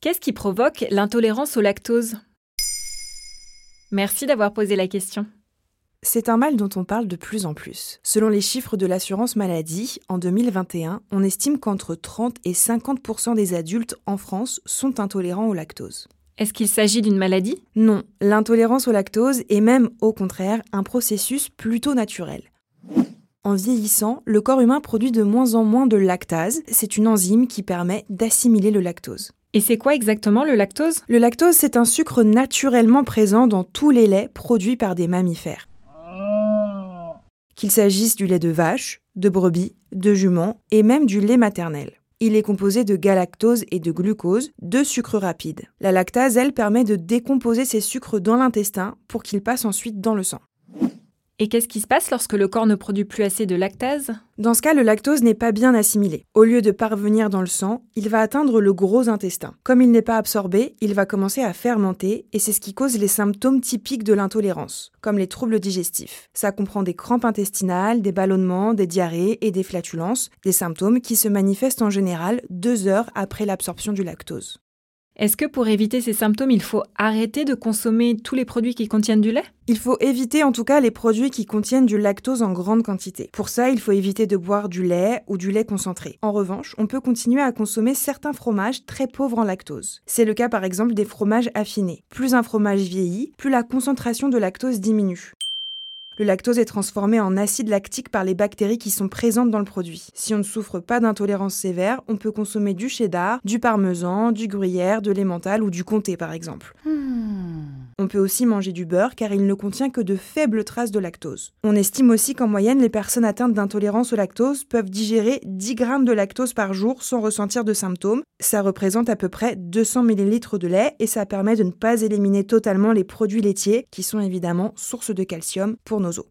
Qu'est-ce qui provoque l'intolérance au lactose? Merci d'avoir posé la question. C'est un mal dont on parle de plus en plus. Selon les chiffres de l'assurance maladie, en 2021, on estime qu'entre 30 et 50% des adultes en France sont intolérants au lactose. Est-ce qu'il s'agit d'une maladie? Non, l'intolérance au lactose est même, au contraire, un processus plutôt naturel. En vieillissant, le corps humain produit de moins en moins de lactase, c'est une enzyme qui permet d'assimiler le lactose. Et c'est quoi exactement le lactose? Le lactose, c'est un sucre naturellement présent dans tous les laits produits par des mammifères. Qu'il s'agisse du lait de vache, de brebis, de jument et même du lait maternel. Il est composé de galactose et de glucose, deux sucres rapides. La lactase, elle, permet de décomposer ces sucres dans l'intestin pour qu'ils passent ensuite dans le sang. Et qu'est-ce qui se passe lorsque le corps ne produit plus assez de lactase? Dans ce cas, le lactose n'est pas bien assimilé. Au lieu de parvenir dans le sang, il va atteindre le gros intestin. Comme il n'est pas absorbé, il va commencer à fermenter et c'est ce qui cause les symptômes typiques de l'intolérance, comme les troubles digestifs. Ça comprend des crampes intestinales, des ballonnements, des diarrhées et des flatulences, des symptômes qui se manifestent en général deux heures après l'absorption du lactose. Est-ce que pour éviter ces symptômes, il faut arrêter de consommer tous les produits qui contiennent du lait? Il faut éviter en tout cas les produits qui contiennent du lactose en grande quantité. Pour ça, il faut éviter de boire du lait ou du lait concentré. En revanche, on peut continuer à consommer certains fromages très pauvres en lactose. C'est le cas par exemple des fromages affinés. Plus un fromage vieillit, plus la concentration de lactose diminue. Le lactose est transformé en acide lactique par les bactéries qui sont présentes dans le produit. Si on ne souffre pas d'intolérance sévère, on peut consommer du cheddar, du parmesan, du gruyère, de l'emmental ou du comté par exemple. On peut aussi manger du beurre car il ne contient que de faibles traces de lactose. On estime aussi qu'en moyenne, les personnes atteintes d'intolérance au lactose peuvent digérer 10 grammes de lactose par jour sans ressentir de symptômes. Ça représente à peu près 200 ml de lait et ça permet de ne pas éliminer totalement les produits laitiers qui sont évidemment source de calcium pour nos os.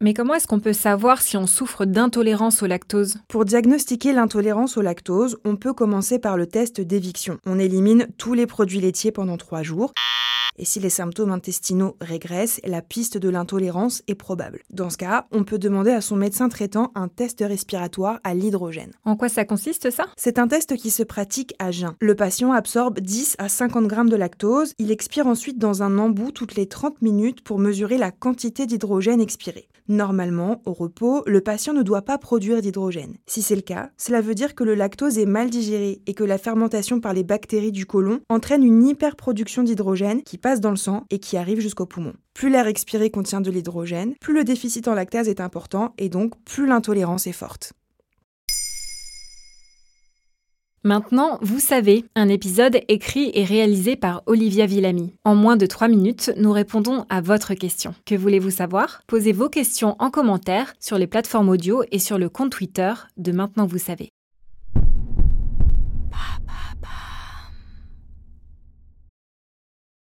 Mais comment est-ce qu'on peut savoir si on souffre d'intolérance au lactose? Pour diagnostiquer l'intolérance au lactose, on peut commencer par le test d'éviction. On élimine tous les produits laitiers pendant 3 jours. Et si les symptômes intestinaux régressent, la piste de l'intolérance est probable. Dans ce cas, on peut demander à son médecin traitant un test respiratoire à l'hydrogène. En quoi ça consiste ça? C'est un test qui se pratique à jeun. Le patient absorbe 10 à 50 grammes de lactose. Il expire ensuite dans un embout toutes les 30 minutes pour mesurer la quantité d'hydrogène expirée. Normalement, au repos, le patient ne doit pas produire d'hydrogène. Si c'est le cas, cela veut dire que le lactose est mal digéré et que la fermentation par les bactéries du côlon entraîne une hyperproduction d'hydrogène qui passe dans le sang et qui arrive jusqu'au poumon. Plus l'air expiré contient de l'hydrogène, plus le déficit en lactase est important et donc plus l'intolérance est forte. Maintenant, vous savez, un épisode écrit et réalisé par Olivia Villamy. En moins de 3 minutes, nous répondons à votre question. Que voulez-vous savoir? Posez vos questions en commentaire sur les plateformes audio et sur le compte Twitter de Maintenant vous savez.